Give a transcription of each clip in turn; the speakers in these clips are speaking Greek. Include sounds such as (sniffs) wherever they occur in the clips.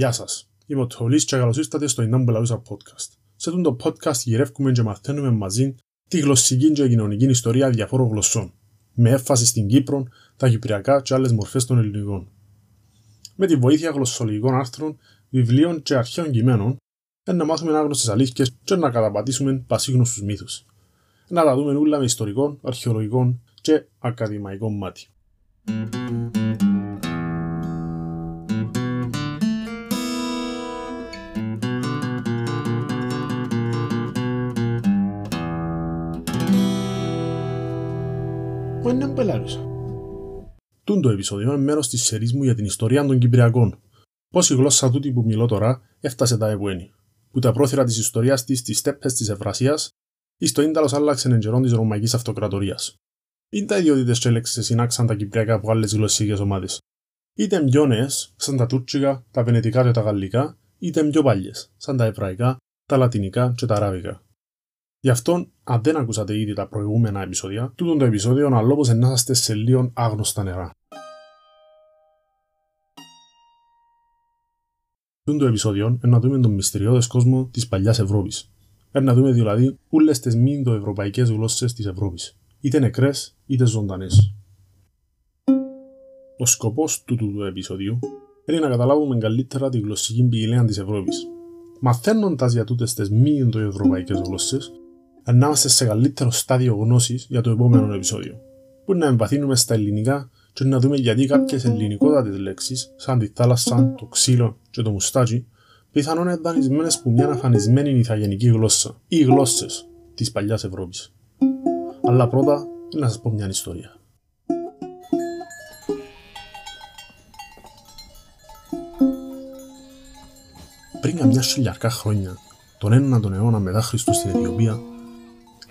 Γεια σας, είμαι ο Τολής και καλώς ήρθατε στο Ινάν Μπελαούσα Podcast. Σε αυτό το podcast γυρεύκουμε και μαθαίνουμε μαζί τη γλωσσική και κοινωνική ιστορία διαφόρων γλωσσών, με έφαση στην Κύπρο, τα κυπριακά και άλλες μορφές των ελληνικών. Με τη βοήθεια γλωσσολογικών άρθρων, βιβλίων και αρχαίων κειμένων, να μάθουμε άγνωστες αλήθειες και να καταπατήσουμε πασίγνωστους μύθους. Να τα δούμε όλα με ιστορικό, αρχαιολογικό και ακαδημαϊκό μάτι. Που είναι μπελάρισα. Τούν το επεισόδιο είναι μέρος της σειρής μου για την ιστορία των Κυπριακών. Πώς η γλώσσα τούτη που μιλώ τώρα έφτασε τα επουένη. Που τα πρόθυρα της ιστορίας της στις στέπες της Ευρασίας ή στο ίνταλος άλλαξε εν καιρόν της Ρωμαϊκής Αυτοκρατορίας. Ή τα ιδιότητες και λέξεις συνάξαν τα Κυπριακά από άλλες γλωσσικές ομάδες. Είτε πιο νέες, σαν τα Τούρκικα, τα Βενετικά και τα Γαλλικά, είτε πιο παλιές, σαν τα Εβραϊκά, τα Λατινικά και τα Αράβικα. Γι' αυτό, αν δεν ακούσατε ήδη τα προηγούμενα επεισόδια, τούτο το επεισόδιο είναι λόγος να είστε σε λίγο άγνωστα νερά. Τούτο το επεισόδιο είναι να δούμε τον μυστηριώδες κόσμο της παλιάς Ευρώπης. Είναι να δούμε δηλαδή όλες τις μη ευρωπαϊκές γλώσσες της Ευρώπης, είτε νεκρές είτε ζωντανές. Ο σκοπός τούτου του επεισοδίου είναι να καταλάβουμε καλύτερα τη γλωσσική ποικιλία της Ευρώπης. Μαθαίνοντας για τούτες τις μη ευρωπαϊκές γλώσσες, να είμαστε σε καλύτερο στάδιο γνώσης για το επόμενο επεισόδιο. Που να εμβαθύνουμε στα ελληνικά και να δούμε γιατί κάποιες ελληνικότατες λέξεις, σαν τη θάλασσα, το ξύλο και το μουστάκι, πιθανόν είναι δανεισμένες που μια αφανισμένη ηθαγενική γλώσσα ή γλώσσες της παλιάς Ευρώπης. Αλλά πρώτα να σας πω μια ιστορία. Πριν καμιά χιλιαρκά χρόνια, τον έναν τον αιώνα μετά Χριστού στην Αιθιοπία,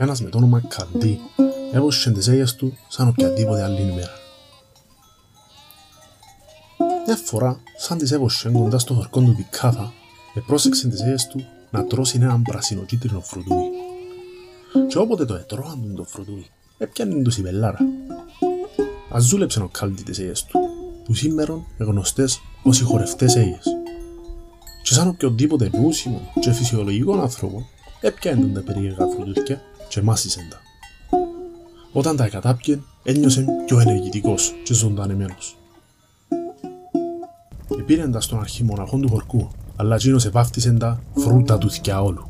ένας με το όνομα Καντί έβωσε τις έγιες του σαν οποιαδήποτε άλλη ημέρα. Μια φορά, σαν τις έβωσε κοντά στο χορκό του δικάθα, επρόσεξε τις έγιες του να τρώσει έναν πρασινοκίτρινο φρουτούι. Και όποτε το ετρώαν το φρουτούι, έπιανε τους η πελάρα. Αζούλεψε ο Κάλτι τις έγιες του, που σήμερα είναι γνωστές ως οι χορευτές έγιες. Και σαν οποιοδήποτε νούσιμο και φυσιολογικό άνθρωπο, έπιανε τα περίεργα φρουτούθια και μάσησεν τα. Όταν τα κατάπιε, ένιωσε πιο ενεργητικός και ζωντανεμένος. Επήρεν τας στον αρχιμοναχόν του χορκού, αλλά εκείνος εβάφτισεν τα φρούτα του θκιαόλου.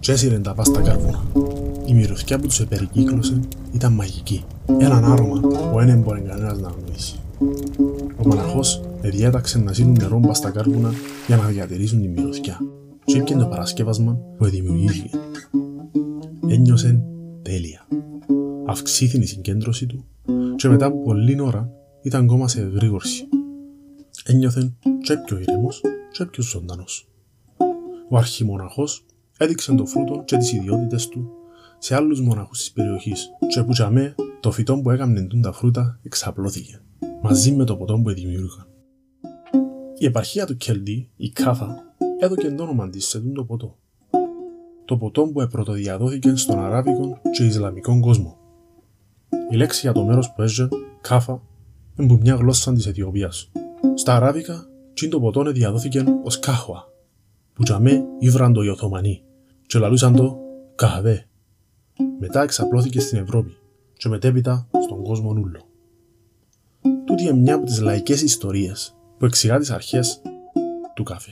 Και έσυρεν τα πας στα καρβούνα. Η μυρωθιά που τους επερικύκλωσε ήταν μαγική. Έναν άρωμα που δεν μπορεί κανένας να γνωρίσει. Ο μοναχός εδιέταξε να ζήνουν νερό πας στα κάρβουνα για να διατηρήσουν τη μυρωθιά. Και έπιαν το παρασκεύασμα που δημιουργήθηκε ένιωσε τέλεια. Αυξήθη η συγκέντρωση του και μετά από πολλή ώρα ήταν ακόμα σε εγρήγορση. Ένιωθε και πιο ήρεμος και πιο ζωντανός. Ο αρχιμοναχός έδειξε το φρούτο και τις ιδιότητες του σε άλλους μοναχούς της περιοχής και που τζαμέ το φυτό που έκαμε τα φρούτα εξαπλώθηκε μαζί με το ποτό που δημιούργηκαν. Η επαρχία του Κελντή, η Κάθα, έδωκε το όνομα της σε το ποτό το ποτό που πρωτοδιαδόθηκε στον Αράβικο και Ισλαμικό κόσμο. Η λέξη για το μέρος που έζε, κάφα, είναι μια γλώσσα της Αιθιοπίας. Στα Αράβικα, τσιν το ποτό διαδόθηκε ως κάχουα, που τζαμέ ήβραν το οι Οθωμανοί, και λαλούσαν το καχαβέ. Μετά εξαπλώθηκε στην Ευρώπη και μετέπειτα στον κόσμο νουλο. Τούτη είναι μια από τις λαϊκές ιστορίες που εξηγά τις αρχές του καφέ.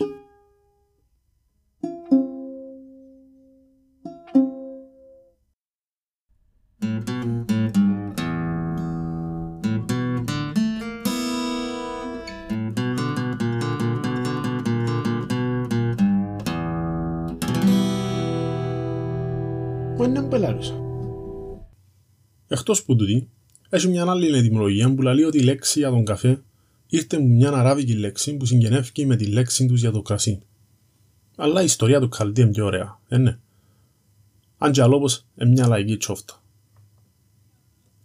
Εκτός που τούτη, έχει μια άλλη ετοιμολογία που λέει ότι η λέξη για τον καφέ ήρθε με μια αράβικη λέξη που συγγενεύει με τη λέξη τους για το κρασί. Αλλά η ιστορία του Καλτή είναι πιο ωραία, ε, ναι. Αν και αλόπως είναι μια λαϊκή τσόφτα.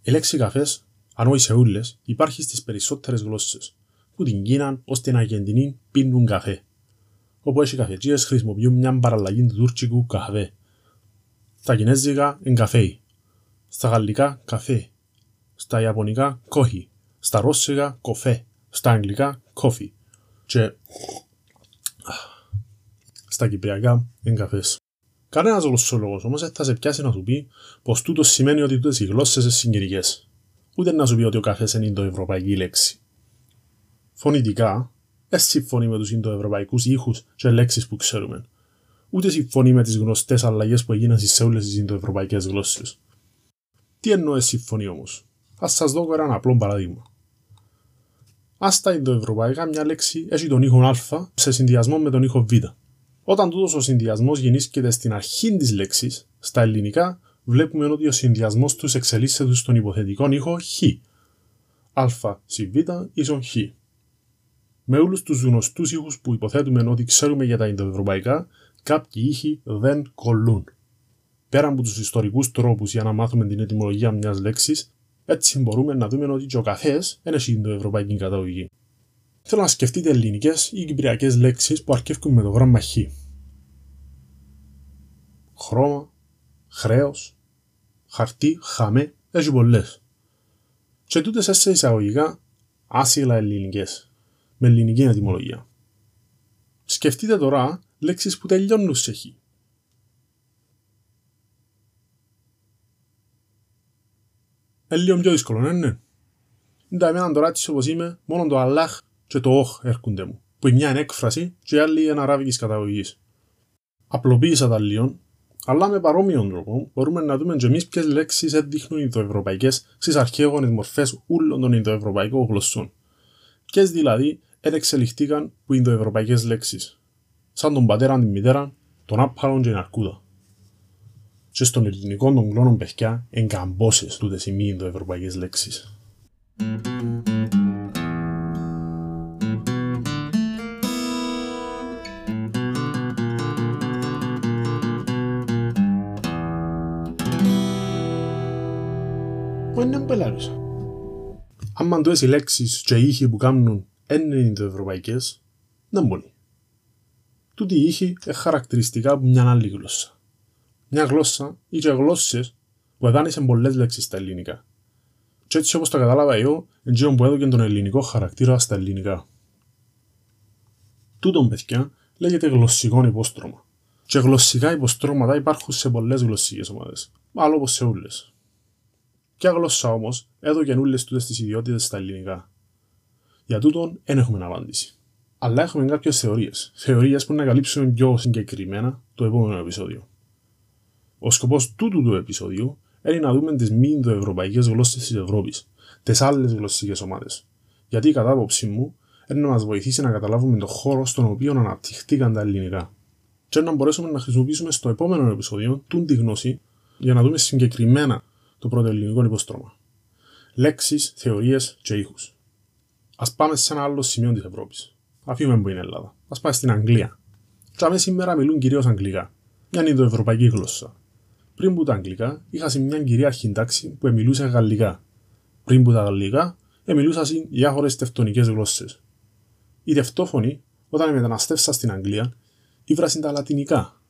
Η λέξη καφές, αν όχι σε ούλες, υπάρχει στις περισσότερες γλώσσες, που την Κίνα ως την Αργεντινή πίνουν καφέ. Όπου έχει καφετζίες χρησιμοποιούν μια παραλλαγή του τουρκικού καφέ, στα κινέζικα είναι καφέ. Στα γαλλικά καφέ. Στα ιαπωνικά κόχι. Στα ρώσικα κοφέ. Στα αγγλικά κόφι. Και (sniffs) στα κυπριακά είναι καφές. Κανένας γλωσσόλογος όμως δεν θα σε πιάσει να σου πει πως τούτο σημαίνει ότι τούτες οι γλώσσες είναι συγκυρικές. Ούτε να σου πει ότι ο καφές είναι ευρωπαϊκή λέξη. Φωνητικά, δεν συμφωνεί με τους Ινδοευρωπαϊκούς ήχους και λέξεις που ξέρουμε. Ούτε συμφωνεί με τις γνωστές αλλαγές που έγιναν σε όλες τις Ινδοευρωπαϊκές γλώσσες. Τι εννοεί συμφωνεί όμως; Ας σας δω ένα απλό παράδειγμα. Α στα Ινδοευρωπαϊκά μια λέξη έχει τον ήχο Α σε συνδυασμό με τον ήχο Β. Όταν τούτος ο συνδυασμός γεννήσκεται στην αρχή της λέξης, στα ελληνικά βλέπουμε ότι ο συνδυασμός τους εξελίσσεται στον υποθετικό ήχο Χ. Α συ Β ίσον Χ. Με όλους τους γνωστούς ήχους που υποθέτουμε ότι ξέρουμε για τα Ινδοευρωπαϊκά, κάποιοι ήχοι δεν κολλούν. Πέρα από τους ιστορικούς τρόπους για να μάθουμε την ετοιμολογία μιας λέξης, έτσι μπορούμε να δούμε ότι και ο καφέ είναι Ινδοευρωπαϊκή καταγωγή. Θέλω να σκεφτείτε ελληνικές ή κυπριακές λέξεις που αρκεύουν με το γράμμα Χ. Χρώμα, χρέος, χαρτί, χαμέ, έχει πολλές. Και τούτες σε εισαγωγικά άσυλα ελληνικές, με ελληνική ετοιμολογία. Σκεφτείτε τώρα λέξεις που τελειώνουν σε χ. Είναι λίγο πιο δύσκολο, ναι, ναι. Είναι εμένα τώρα έτσι όπως είμαι, μόνο το Αλλάχ και το όχ έρχονται μου, που η μια είναι έκφραση και η άλλη είναι αράβικης καταγωγής. Απλοποίησα τα λίγο, αλλά με παρόμοιον τρόπο μπορούμε να δούμε και εμείς ποιες λέξεις έδειχνουν οι Ινδοευρωπαϊκές στις αρχαίγονες μορφές όλων των Ινδοευρωπαϊκών γλωσσών. Ποιες δηλαδή εξελιχθήκαν που Ινδοευρωπαϊκές λέξεις, σαν τον πατέρα, την μητέρα, τον άπαλον και την αρκούδα και στον ελληνικό των κλώνων παιδιά εγκαμπόσες τούτες οι μη Ινδοευρωπαϊκές λέξεις. Που είναι μπελάρισα. Αν μαντούες οι λέξεις και οι ήχοι που κάνουν είναι Ινδοευρωπαϊκές, δεν μπορεί. Τούτοι οι ήχοι είναι χαρακτηριστικά από μια άλλη γλώσσα μια γλώσσα ή και γλώσσες που εδάνησαν πολλές λέξεις στα ελληνικά. Και έτσι όπως το κατάλαβα εγώ, εντύπωση που έδωκε τον ελληνικό χαρακτήρα στα ελληνικά. Τούτον παιδιά λέγεται γλωσσικό υπόστρωμα. Και γλωσσικά υποστρώματα υπάρχουν σε πολλές γλωσσικές ομάδες, άλλο όπως σε όλες. Ποια γλώσσα όμως έδωκε όλες τούτες τις ιδιότητες στα ελληνικά; Για τούτον δεν έχουμε απάντηση. Αλλά έχουμε κάποιες θεωρίες. Θεωρίες που να καλύψουμε πιο συγκεκριμένα το επόμενο επεισόδιο. Ο σκοπός τούτου του επεισόδιου είναι να δούμε τις μη Ινδοευρωπαϊκέ γλώσσες της Ευρώπης, τις άλλες γλωσσικές ομάδες. Γιατί κατά άποψή μου είναι να μας βοηθήσει να καταλάβουμε τον χώρο στον οποίο αναπτυχθήκαν τα ελληνικά. Και να μπορέσουμε να χρησιμοποιήσουμε στο επόμενο επεισόδιο τούν τη γνώση για να δούμε συγκεκριμένα το πρώτο ελληνικό υποστρώμα. Λέξεις, θεωρίες και ήχους. Α πάμε σε ένα άλλο σημείο της Ευρώπης. Αφήνουμε που είναι Ελλάδα. Α πάμε στην Αγγλία. Τι σήμερα μιλούν κυρίως Αγγλικά. Μια Ινδοευρωπαϊκή γλώσσα. Πριν που τα αγγλικά, είχα μια κυρίαρχη τάξη που μιλούσε γαλλικά. Πριν που τα γαλλικά, μιλούσα σε διάφορες τευτονικέ γλώσσες. Οι τευτόφωνοι, όταν μεταναστεύσα στην Αγγλία, ήβρασαν τα λατινικά,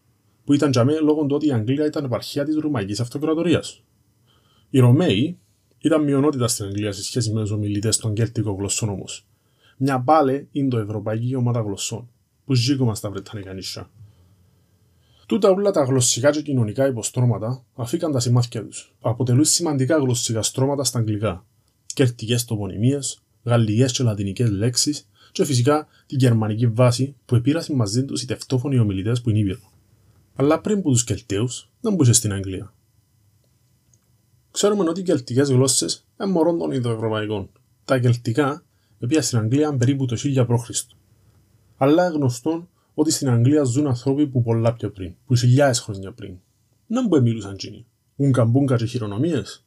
που ήταν για μένα λόγω του ότι η Αγγλία ήταν επαρχία της Ρουμαϊκή Αυτοκρατορίας. Οι Ρωμαίοι ήταν μειονότητα στην Αγγλία σε σχέση με τους ομιλητές των κέλτικων γλωσσών όμως. Μια πάλε Ινδοευρωπαϊκή ομάδα γλωσσών, που ζήγουμε στα Βρετανικά νησιά. Τούτα όλα τα γλωσσικά και κοινωνικά υποστρώματα αφήκαν τα σημάδια τους. Αποτελούν σημαντικά γλωσσικά στρώματα στα αγγλικά. Κερτικές τοπονημίε, γαλλικές και λατινικές λέξεις και φυσικά τη γερμανική βάση που επήρασαν μαζί τους οι τευτόφωνοι ομιλητές που είναι ήπειρο. Αλλά πριν από τους Κελταίους, δεν μπούσε στην Αγγλία. Ξέρουμε ότι οι κελτικές γλώσσες είναι μωρών των Ινδοευρωπαϊκών. Τα κελτικά επήρασαν στην Αγγλία περίπου το 1000 π.Χ. Αλλά γνωστόν ότι στην Αγγλία ζουν άνθρωποι που πολλά πιο πριν, που χιλιάδες χρόνια πριν. Να που μιλούσαν τζίνοι. Ουγκα μπούγκα και χειρονομίες.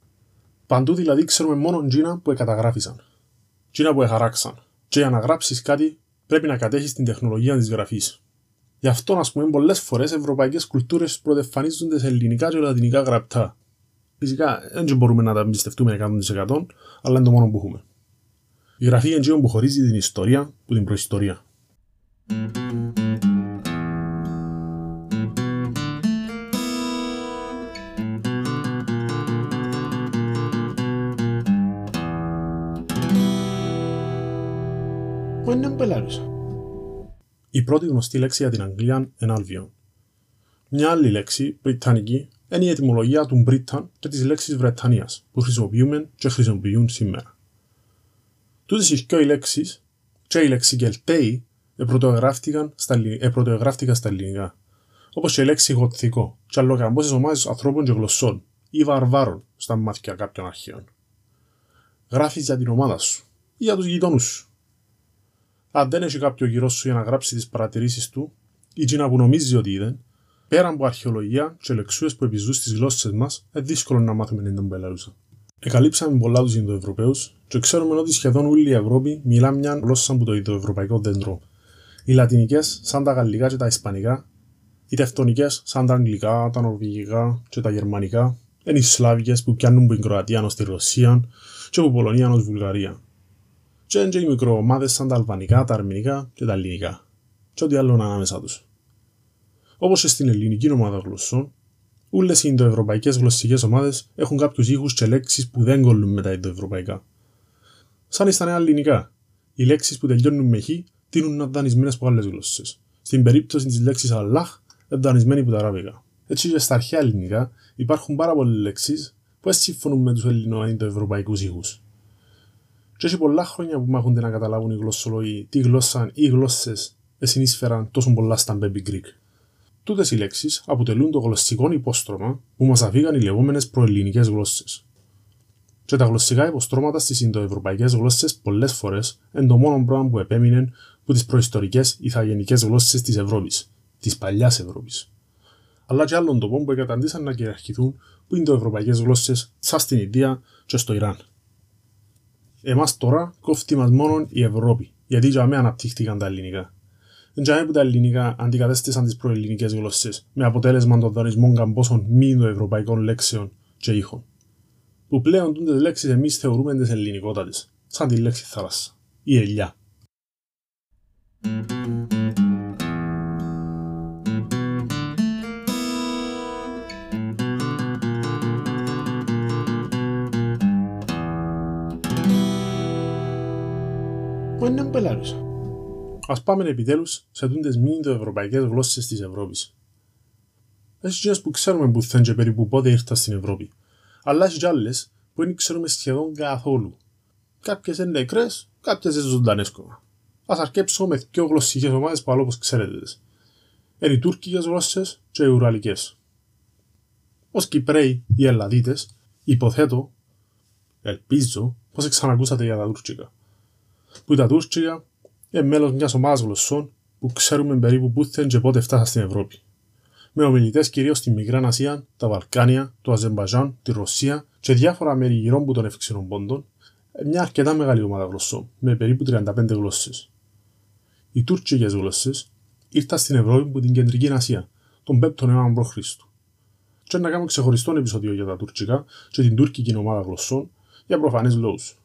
Παντού δηλαδή ξέρουμε μόνο τζίνα που εκαταγράφησαν. Τζίνα που εχαράξαν. Και για να γράψεις κάτι πρέπει να κατέχεις την τεχνολογία της γραφής. Γι' αυτό, ας πούμε, πολλές φορές ευρωπαϊκές κουλτούρες πρωτεφανίζονται σε ελληνικά και λατινικά γραπτά. Φυσικά δεν μπορούμε να τα εμπιστευτούμε 100% αλλά είναι το μόνο που έχουμε. Η γραφή είναι που χωρίζει την ιστορία που την προϊστορία. Που είναι μπελάρισα. Η πρώτη γνωστή λέξη για την Αγγλία είναι Albion. Μια άλλη λέξη, Βρετανική, είναι η ετοιμολογία του Μπρίταν και της λέξης Βρετανίας που χρησιμοποιούμε και χρησιμοποιούν σήμερα. Τούτες οι δύο λέξεις, και η λέξη Κελτέι, επρωτογράφτηκαν στα ελληνικά, όπως και η λέξη Γοτθικό, και αλλοκαμπόσε ομάδε ανθρώπων και γλωσσών ή βαρβάρων στα μάτια κάποιων αρχαίων. Γράφεις για την ομάδα σου ή για τους γειτόνους σου. Αν δεν έχει κάποιο γύρω σου για να γράψει τις παρατηρήσεις του ή τζίνα που νομίζει ότι είδε, πέρα από αρχαιολογία και λεξούε που επιζούν στις γλώσσες μας, είναι δύσκολο να μάθουμε την μπελαρούσα. Εκαλύψαμε πολλά τους Ινδοευρωπαίους και ξέρουμε ότι σχεδόν όλη η Ευρώπη μιλά μια γλώσσα από το Ινδοευρωπαϊκό δέντρο. Οι Λατινικές, σαν τα Γαλλικά και τα Ισπανικά, οι τευτονικές, σαν τα Αγγλικά, τα Νορβηγικά και τα Γερμανικά, είναι οι Σλάβικες που πιάνουν από την Κροατία ως τη Ρωσία και από Πολωνία ως Βουλγαρία. Και είναι και οι μικροομάδες σαν τα Αλβανικά, τα Αρμενικά και τα Ελληνικά. Και ό,τι άλλο ανάμεσα τους. Όπως και στην ελληνική ομάδα γλωσσών, όλε οι Ινδοευρωπαϊκές γλωσσικές ομάδες έχουν κάποιους ήχους και λέξεις που δεν κολλούν με τα Ινδοευρωπαϊκά. Σαν στα νέα ελληνικά, οι λέξεις που τελειώνουν με χ τείνουν να δανεισμένες από άλλες γλώσσες. Στην περίπτωση της λέξης Αλλάχ, δανεισμένη από τα αραβικά. Έτσι και στα αρχαία ελληνικά υπάρχουν πάρα πολλές λέξεις που δεν συμφωνούν με τους ελληνοευρωπαϊκού ήχους. Και έχει πολλά χρόνια που μάχονται να καταλάβουν οι γλωσσολόγοι τι γλώσσα ή γλώσσες συνείσφεραν τόσο πολλά στα Baby Greek. Τούτες οι λέξεις αποτελούν το γλωσσικό υπόστρωμα που μας αφήγαν οι λεγόμενες προελληνικές γλώσσες. Και τα γλωσσικά υποστρώματα στις Ινδοευρωπαϊκές γλώσσες πολλές φορές είναι το μόνο πράγμα που επέμεινε από τις προϊστορικές ηθαγενικές γλώσσες της Ευρώπης, της παλιάς Ευρώπης αλλά και άλλων τοπών που εγκαταντήσαν να κυριαρχηθούν που είναι το ευρωπαϊκέ γλώσσες, σαν στην Ινδία και στο Ιράν. Εμάς τώρα κόφτει μας μόνο η Ευρώπη, γιατί για μένα αναπτύχθηκαν τα ελληνικά. Δεν που τα ελληνικά αντικατέστησαν τις προελληνικές γλώσσες, με αποτέλεσμα τον δανεισμό καμπόσων μη ευρωπαϊκών λέξεων και ήχων. Που πλέον τούντες λέξεις εμείς θεωρούμε τις ελληνικότατες, σαν τη λέξη θάλασσα ή ελιά. Που είναι μπελάρουσα. Ας πάμε επιτέλους σε τούντες μη ευρωπαϊκές γλώσσες της Ευρώπης. Έχει κοινές που ξέρουμε που θέλουν και περίπου πότε ήρθαν στην Ευρώπη, αλλά έχει και άλλες που δεν ξέρουμε σχεδόν καθόλου. Κάποιες είναι νεκρές, κάποιες είναι ζωντανές κόμμα. Ας αρκέψω με δύο γλωσσικές ομάδες που άλλο όπως ξέρετε. Είναι οι τουρκικές γλώσσες και οι ουραλικές. Ως Κυπρέοι ή Ελλαδίτες, υποθέτω, ελπίζω, πως ξανακούσατε για τα τουρκικά που τα Τούρκια είναι μέλος μιας ομάδας γλωσσών που ξέρουμε περίπου πού θέλουν και πότε φτάσαν στην Ευρώπη. Με ομιλητές κυρίως στη Μικρά Ασία, τα Βαλκάνια, το Αζερμπαϊτζάν, τη Ρωσία και διάφορα μέρη γύρω από τον Ευξήνων Πόντων, μια αρκετά μεγάλη ομάδα γλωσσών, με περίπου 35 γλώσσες. Οι τουρκικές γλώσσες ήρθαν στην Ευρώπη από την Κεντρική Ασία, τον 5ο αιώνα π.Χ. Και να κάνουμε ξεχωριστό επεισόδιο για τα τουρκικά και την τουρκική ομάδα γλωσσών για προφανείς λόγους.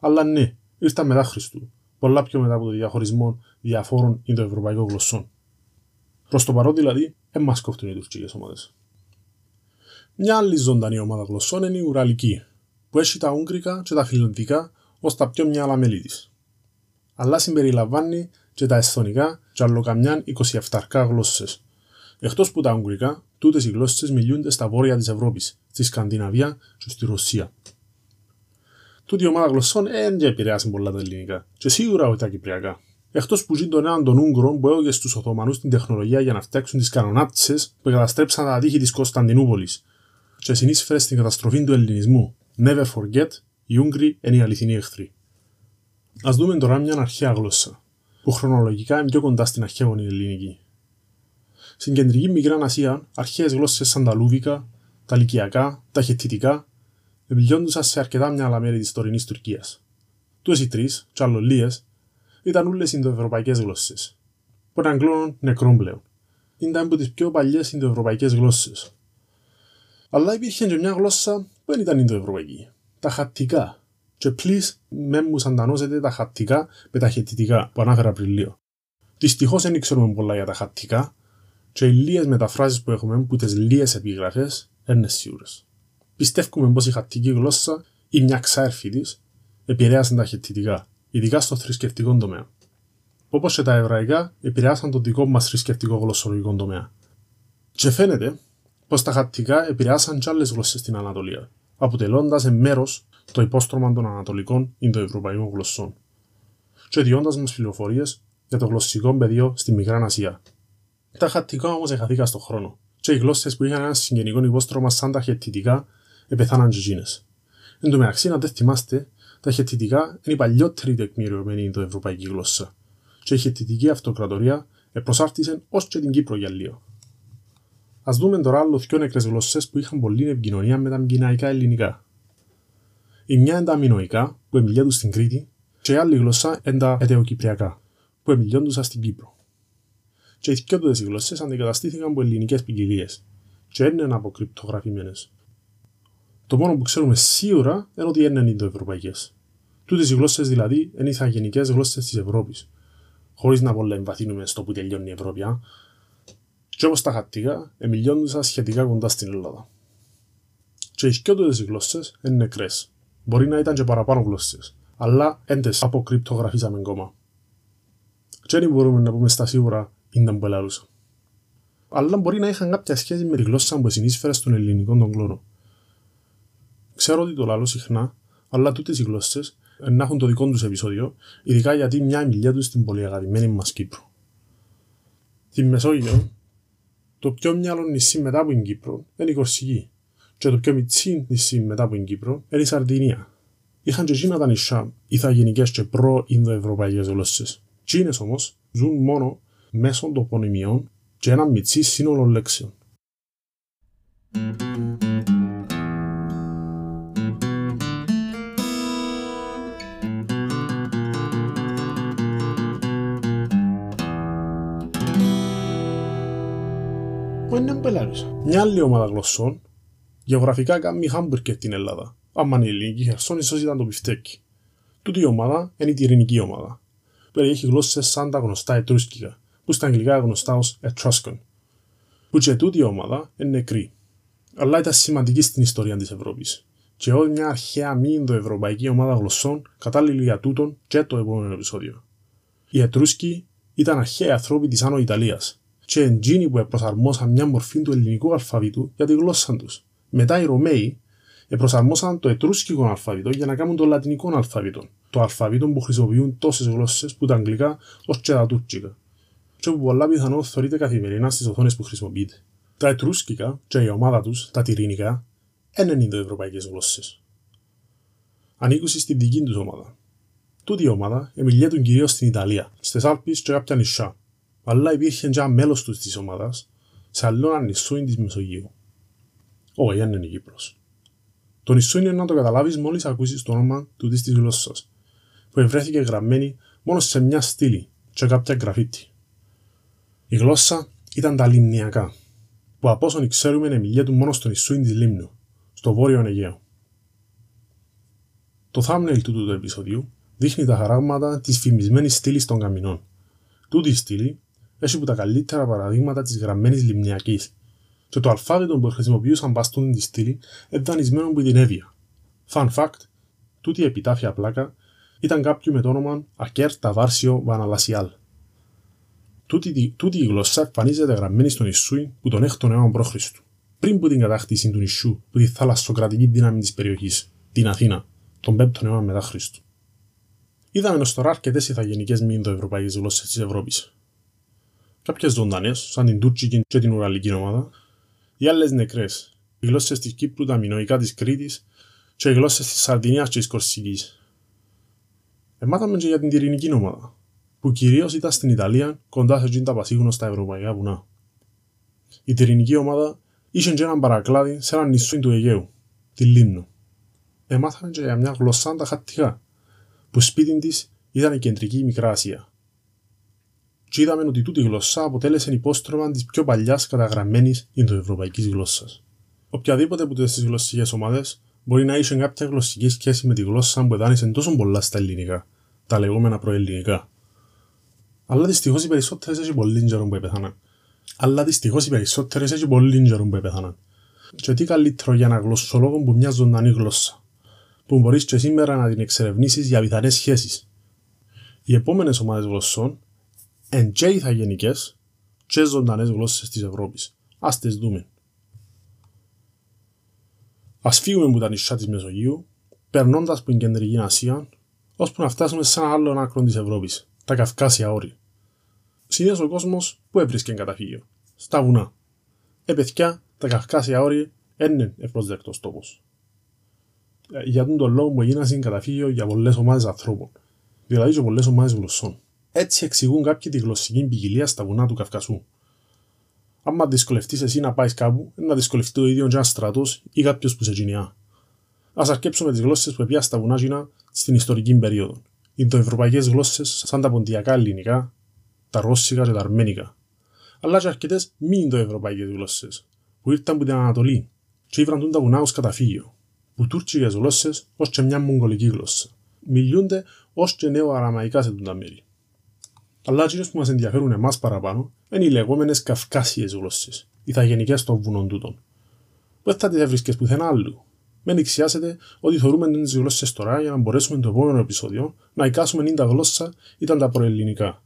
Αλλά ναι, ήρθαν μετά Χριστού, πολλά πιο μετά από το διαχωρισμό διαφόρων Ινδοευρωπαϊκών γλωσσών. Προς το παρόν δηλαδή, δεν μας κόφτουν οι τουρκικές ομάδες. Μια άλλη ζωντανή ομάδα γλωσσών είναι η Ουραλική, που έχει τα Ούγγρικα και τα Φιλανδικά ως τα πιο μυαλά μέλη της. Αλλά συμπεριλαμβάνει και τα Εσθονικά και αλλοκαμιάν 27 γλώσσες. Εκτός που τα Ούγγρικα, τούτες οι γλώσσες μιλούνται στα βόρεια της Ευρώπης, στη Σκανδιναβία και στη Ρωσία τούτη η ομάδα γλωσσών δεν επηρεάσει πολλά τα ελληνικά. Και σίγουρα όχι τα κυπριακά. Εκτός που ζει τον έναν των Ούγγρων που έδωγε στους Οθωμανούς την τεχνολογία για να φτιάξουν τις κανονάτσες που καταστρέψαν τα τείχη της Κωνσταντινούπολης και συνείσφερε στην καταστροφή του ελληνισμού. Never forget, οι Ούγγροι είναι οι αληθινοί εχθροί. Α δούμε τώρα μια αρχαία γλώσσα, που χρονολογικά είναι πιο κοντά στην αρχαία ελληνική. Στην κεντρική Μικρά Ασία, αρχαίες γλώσσες σαν τα Λούβικα, τα Λυκιακά, τα Χετιτικά επιλιόντουσαν σε αρκετά μια άλλα μέρη της τωρινής Τουρκίας. Του οι τρεις, τσαλολίε, ήταν όλε Ινδοευρωπαϊκέ γλώσσες, που ήταν κλώνων νεκρών πλέον. Ήταν από τις πιο παλιές Ινδοευρωπαϊκέ γλώσσες. Αλλά υπήρχε και μια γλώσσα που δεν ήταν Ινδοευρωπαϊκή. Τα χαττικά. Και πλή με μου αντανώσετε τα χαττικά με τα χετιτικά που ανάφερα πριν λίγο. Δυστυχώς δεν ξέρουμε πολλά για τα χαττικά, και οι λίγε μεταφράσεις που έχουμε που τις λίγε επιγραφές είναι σίγουρες. Πιστεύουμε πως η χαττική γλώσσα ή μια ξάρφη της επηρέασαν τα χετιτικά, ειδικά στο θρησκευτικό τομέα. όπως και τα εβραϊκά επηρεάσαν τον δικό μας θρησκευτικό γλωσσολογικό τομέα. Και φαίνεται πως τα χαττικά επηρεάσαν κι άλλες γλώσσες στην Ανατολία, αποτελώντας μέρος το υπόστρωμα των Ανατολικών Ινδοευρωπαϊκών γλωσσών, και διώντας μας πληροφορίες για το γλωσσικό πεδίο στη Μικρά Ασία. Τα χαττικά όμως εχαθήκα στον χρόνο, και οι γλώσσες που είχαν ένα συγγενικό υπόστρωμα σαν τα χεττιτικά επεθάναν και εκείνες. Εν τω μεταξύ, να δεν θυμάστε, τα χεττιτικά είναι η παλιότερη τεκμηριωμένη Ινδοευρωπαϊκή γλώσσα, και η χεττιτική αυτοκρατορία επροσάρτησε ως και την Κύπρο για λίγο. Α δούμε τώρα άλλο δύο νεκρές γλώσσες που είχαν πολλή επικοινωνία με τα μκυναϊκά ελληνικά. Η μια είναι τα μινοϊκά, που εμιλιόντουσαν στην Κρήτη, και η άλλη γλώσσα είναι τα ετεοκυπριακά, που εμιλιόντουσαν στην Κύπρο. Και οι δυο τούτες γλώσσες αντικαταστήθηκαν από ελληνικές ποικιλίες, και είναι αποκρυπτογραφημένες. Το μόνο που ξέρουμε σίγουρα είναι ότι είναι Ινδοευρωπαϊκέ. Τούτες οι γλώσσες δηλαδή είναι οι θαγενικές γλώσσες της Ευρώπης, χωρίς να πολλά εμβαθύνουμε στο που τελειώνει η Ευρώπη. Α. Και όπως τα χαττικά, εμιλιόντουσαν σχετικά κοντά στην Ελλάδα. Και οι δυο τούτε οι γλώσσες είναι νεκρές. Μπορεί να ήταν και παραπάνω γλώσσες, αλλά έντε αποκρυπτογραφήσαμε ακόμα. Και δεν μπορούμε να πούμε στα σίγουρα ήταν που ελαλούσα. Αλλά μπορεί να είχαν κάποια σχέση με τη γλώσσα που συνείσφερε στον ελληνικό τον κλόνο. Ξέρω ότι το λαλώ συχνά, αλλά τούτες οι γλώσσες να έχουν το δικό τους επεισόδιο, ειδικά γιατί μια μιλιά τους στην πολύ αγαπημένη μας Κύπρο. Στη Μεσόγειο, το πιο μυαλό νησί μετά από την Κύπρο είναι η Κορσική, και το πιο μυτσί νησί μετά από την Κύπρο είναι η Σαρδινία. Είχαν και εκείνα τα νησιά ηθαγενικές και προ-Ινδοευρωπαϊκέ γλώσσες. Τσίνε όμως ζουν μόνο μέσω τοπονημιών και ένα μυτσί σύνολο λέξεων. Είναι μπελάρουσα. Μια άλλη ομάδα γλωσσών γεωγραφικά κάνει Χάμπουργκερ την Ελλάδα. Άμα είναι η ελληνική χερσόν, ίσω ήταν το πιφτέκι. Τούτη η ομάδα είναι η τυρινική ομάδα. Περιέχει γλώσσες σαν τα γνωστά Ετρούσκικα, που στα αγγλικά γνωστά ως Etruscan. Που και τούτη η ομάδα είναι νεκρή. Αλλά ήταν σημαντική στην ιστορία της Ευρώπης. Και ως μια αρχαία μη Ινδοευρωπαϊκή ομάδα γλωσσών κατάλληλη για τούτον και το επόμενο επεισόδιο. Οι Ετρούσκοι ήταν αρχαίοι ανθρώποι της Άνω Ιταλίας, και εντζίνοι που προσαρμόσαν μια μορφή του ελληνικού αλφαβήτου για τη γλώσσα τους. Μετά οι Ρωμαίοι προσαρμόσαν το ετρούσκικο αλφαβήτο για να κάνουν το λατινικό αλφαβήτο, το αλφαβήτο που χρησιμοποιούν τόσες γλώσσες που τα αγγλικά ως και τα τουρκικά, και που πολλά πιθανόν θεωρείται καθημερινά στις οθόνες που χρησιμοποιείται. Τα ετρούσκικα και η ομάδα τους, τα τυρίνικα, είναι Ινδοευρωπαϊκέ γλώσσες. Ανήκουν στην δική τους ομάδα. Τούτη η ομάδα εμιλιέτουν κυρίω στην Ιταλία, στι Άλπε και κάποια νησιά, αλλά υπήρχε και ένα μέλος τους της ομάδας σε άλλο ένα νησούιν της Μεσογείου. Όχι, δεν είναι η Κύπρος. Το νησούιν είναι να το καταλάβεις μόλις ακούσεις το όνομα του της γλώσσας, που ευρέθηκε γραμμένη μόνο σε μια στήλη και κάποια γραφίτη. Η γλώσσα ήταν τα λιμνιακά, που από όσον ξέρουμε μιλιέται μόνο στο νησούιν της Λίμνου, στο βόρειο Αιγαίο. Το thumbnail του του επεισοδίου δείχνει τα χαράγματα της φημισμένης στήλης των καμινών. Τούτη η στήλη έχει που τα καλύτερα παραδείγματα της γραμμένης λιμνιακής. Και το αλφάβητο που χρησιμοποιούσαν παστούν τη στήλη είναι δανεισμένο από την Εύβοια. Fun fact, τούτη η επιτάφια πλάκα ήταν κάποιου με το όνομα Ακέρ Ταβάρσιο Βαναλασιάλ. Τούτη, τούτη η γλώσσα εμφανίζεται γραμμένη στον Ισούι που τον 6ο αιώνα π.Χ. πριν που την κατάκτηση του νησιού που τη θαλασσοκρατική δύναμη της περιοχής, την Αθήνα, τον 5ο αιώνα μετά Χριστού. Είδαμε ως τώρα αρκετές ηθαγενικές μη Ινδοευρωπαϊκέ γλώσσες της Ευρώπης, Κάποιες ζωντανές, σαν την Τούρκικη και την Ουραλική ομάδα, οι άλλες νεκρές, οι γλώσσες της Κύπρου, τα μινοϊκά της Κρήτης και οι γλώσσες της Σαρδινίας και της Κορσικής. Εμάθαμε και για την Τυρινική ομάδα, που κυρίως ήταν στην Ιταλία κοντά σε τα πασίγνωστα ευρωπαϊκά βουνά. Η Τυρινική ομάδα είχε και έναν παρακλάδι σε έναν νησί του Αιγαίου, τη Λίμνο. Εμάθαμε και για μια γλωσσά τα χαττικά, που σπίτι της ήταν η κεντρική Μικρά Ασία και είδαμε ότι τούτη γλώσσα αποτέλεσε υπόστρωμα της πιο παλιάς καταγραμμένης Ινδοευρωπαϊκής γλώσσας. Οποιαδήποτε από τις γλωσσικές ομάδες μπορεί να είχε κάποια γλωσσική σχέση με τη γλώσσα που εδάνησε τόσο πολλά στα ελληνικά, τα λεγόμενα προελληνικά. Αλλά δυστυχώς οι περισσότερες έχει πολύ καιρό που έπεθαναν. Αλλά δυστυχώς οι περισσότερες έχει πολύ καιρό που έπεθαναν. Και τι καλύτερο για ένα γλωσσολόγο που μια ζωντανή γλώσσα, που μπορείς και σήμερα να την εξερευνήσεις για πιθανές σχέσεις. Οι επόμενες ομάδες γλωσσών εν και ηθαγενικές και ζωντανές γλώσσες της Ευρώπης. Ας τις δούμε. Ας φύγουμε από τα νησιά της Μεσογείου, περνώντας από την Κεντρική Ασία, ώσπου να φτάσουμε σε ένα άλλο άκρο της Ευρώπης, τα Καυκάσια όρη. Συνήθως ο κόσμος που έβρισκε καταφύγιο, στα βουνά. Ε, παιδιά, τα Καυκάσια όρη είναι ευπρόσδεκτος τόπος. Ε, για τον λόγο που έγιναν καταφύγιο για πολλές ομάδες ανθρώπων, δηλαδή και πολλές ομάδες γλωσσών. Έτσι εξηγούν κάποιοι τη γλωσσική ποικιλία στα βουνά του Καυκασού. Αν δυσκολευτείς εσύ να πάεις κάπου, να δυσκολευτεί το ίδιος ένα στρατός ή κάποιος που σε τζινιά. Α αρκέψουμε τις γλώσσες που έπιασαν στα βουνά στην ιστορική περίοδο. Οι Ινδοευρωπαϊκέ γλώσσες, σαν τα ποντιακά ελληνικά, τα ρώσικα και τα αρμένικα. Αλλά και αρκετές μη Ινδοευρωπαϊκέ γλώσσες, που ήρθαν από την Ανατολή και ήβραν τα βουνά ως καταφύγιο. Που τουρκικές γλώσσες ως και μια μογγολική γλώσσα. Μιλούνται ως και νέο αραμαϊκά σε τούντα μέρη. Αλλά εκείνε που μας ενδιαφέρουν εμάς παραπάνω είναι οι λεγόμενες καυκάσιες γλώσσες, οι θαγενικέ των βουνών τούτων. Δεν θα τις έβρισκες πουθενά άλλου. Μην εξιάσετε ότι θεωρούμε τις γλώσσες τώρα για να μπορέσουμε το επόμενο επεισόδιο να εικάσουμε 90 γλώσσα ήταν τα προελληνικά.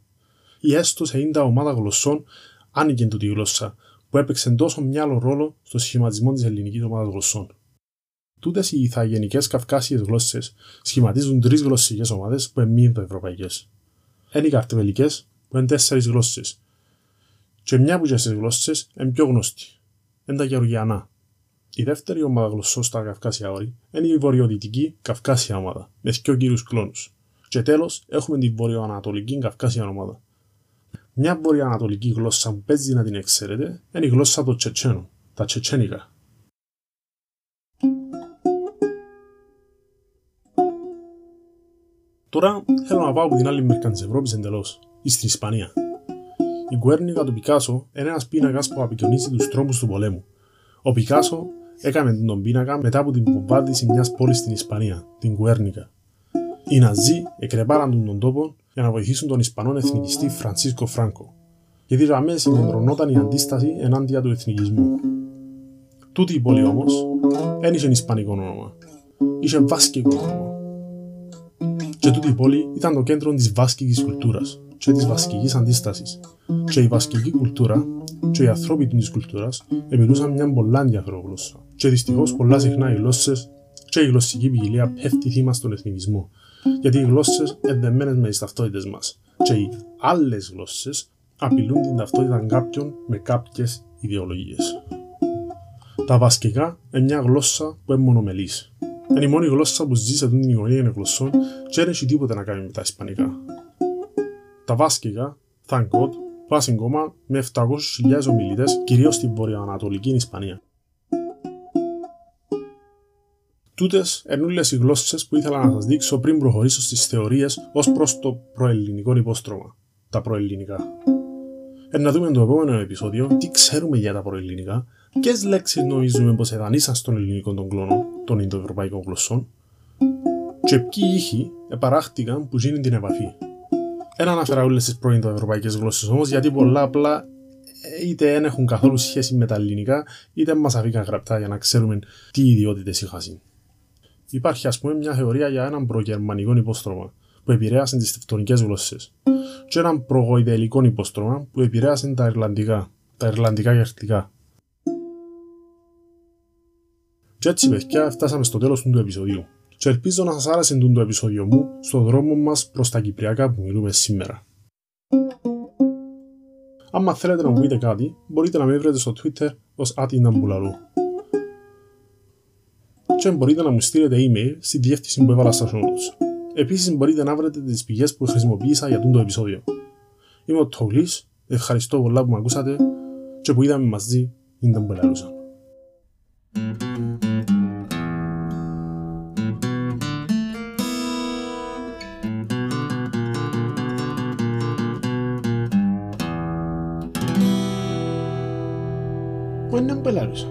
Ή έστω σε 90 ομάδα γλωσσών άνοιγε τούτη γλώσσα, που έπαιξε τόσο μυαλό ρόλο στο σχηματισμό της ελληνικής ομάδας γλωσσών. Τούτες οι ηθαγενικές καυκάσιες γλώσσες σχηματίζουν τρεις γλωσσικές ομάδες που είναι μη ευρωπαϊκές είναι οι καρτεβελικέ που είναι τέσσερις γλώσσες. Και μια από τις γλώσσες είναι πιο γνωστή. Είναι τα γεωργιανά. Η δεύτερη ομάδα γλωσσών στα Καυκάσια όρη είναι η βορειοδυτική Καυκάσια ομάδα, με δύο κύριους κλόνους. Και τέλος έχουμε την βορειοανατολική Καυκάσια ομάδα. Μια βορειοανατολική γλώσσα που παίζει να την εξαίρετε είναι η γλώσσα των Τσετσένων, τα Τσετσένικα. Τώρα θέλω να πάω από την άλλη μερικά της Ευρώπης εντελώς, στην Ισπανία. Η Γκουέρνικα του Πικάσο είναι ένας πίνακας που απεικονίζει τους τρόπους του πολέμου. Ο Πικάσο έκανε τον πίνακα μετά από την βομβάρδιση μιας πόλης στην Ισπανία, την Γκουέρνικα. Οι Ναζί εκρεπάραν τον τόπο για να βοηθήσουν τον Ισπανό εθνικιστή Φρανσίσκο Φράγκο. Γιατί ραμέ συγκεντρωνόταν η αντίσταση ενάντια του εθνικισμού. Τούτη η πόλη όμως δεν είχε Ισπανικό όνομα. Είχε Βάσκικο όνομα και τούτη η πόλη ήταν το κέντρο της βάσκικης κουλτούρας και της βασκική αντίστασης. Και η βασκική κουλτούρα και οι ανθρώποι της κουλτούρας μιλούσαν μια πολλά ενδιαφέρον γλώσσα. Και δυστυχώς πολλά συχνά οι γλώσσες και η γλωσσική ποικιλία πέφτει θύμα στον εθνικισμό. Γιατί οι γλώσσες ενδεμένε με τις ταυτότητες μας. Και οι άλλες γλώσσες απειλούν την ταυτότητα κάποιων με κάποιες ιδεολογίες. Τα βασκικά είναι μια γλώσσα που είναι μονομελής. Είναι η μόνη γλώσσα που ζεις σε αυτήν την γωνία γλωσσών και δεν έχει τίποτα να κάνει με τα ισπανικά. Τα βάσκικα, thank God, πάσουν κόμμα με 700.000 ομιλητές κυρίως στην βορειοανατολική Ισπανία. Τούτες είναι όλες οι γλώσσες που ήθελα να σας δείξω πριν προχωρήσω στις θεωρίες ως προς το προελληνικό υπόστρωμα, τα προελληνικά. Ε, να δούμε το επόμενο επεισόδιο τι ξέρουμε για τα προελληνικά Ποιες λέξεις νομίζουμε πως εδανήσαν στον ελληνικό των κλώνων των Ινδοευρωπαϊκών γλωσσών; Και ποιοι ήχοι επαράχτηκαν που γίνει την επαφή; Δεν αναφέρα όλες τις πρώην Ευρωπαϊκέ γλώσσες όμως γιατί πολλά απλά ε, είτε δεν έχουν καθόλου σχέση με τα ελληνικά είτε μας αφήκαν γραπτά για να ξέρουμε τι ιδιότητες είχαν. Υπάρχει ας πούμε μια θεωρία για έναν προγερμανικό υπόστρωμα που επηρέασε τις τευτονικέ γλώσσες και έναν προγοειδελικό υπόστρωμα που επηρέασε τα Ιρλανδικά, τα Ιρλανδικά και Αρκτικά. Και έτσι παιδιά φτάσαμε στο τέλος του επεισοδίου. Και ελπίζω να σας άρεσε το επεισόδιο μου στο δρόμο μας προς τα Κυπριακά που μιλούμε σήμερα. Αν θέλετε να μου πείτε κάτι, μπορείτε να με βρείτε στο Twitter ως άτιναμπουλαρού. Και μπορείτε να μου στείλετε email στη διεύθυνση που έβαλα στα σώματα. Επίσης μπορείτε να βρείτε τις πηγές που χρησιμοποίησα για το επεισόδιο. Είμαι ο Τόγλης, ευχαριστώ πολλά που με ακούσατε και που είδαμε μαζί την Ταμπελαρούσα. Enam belarus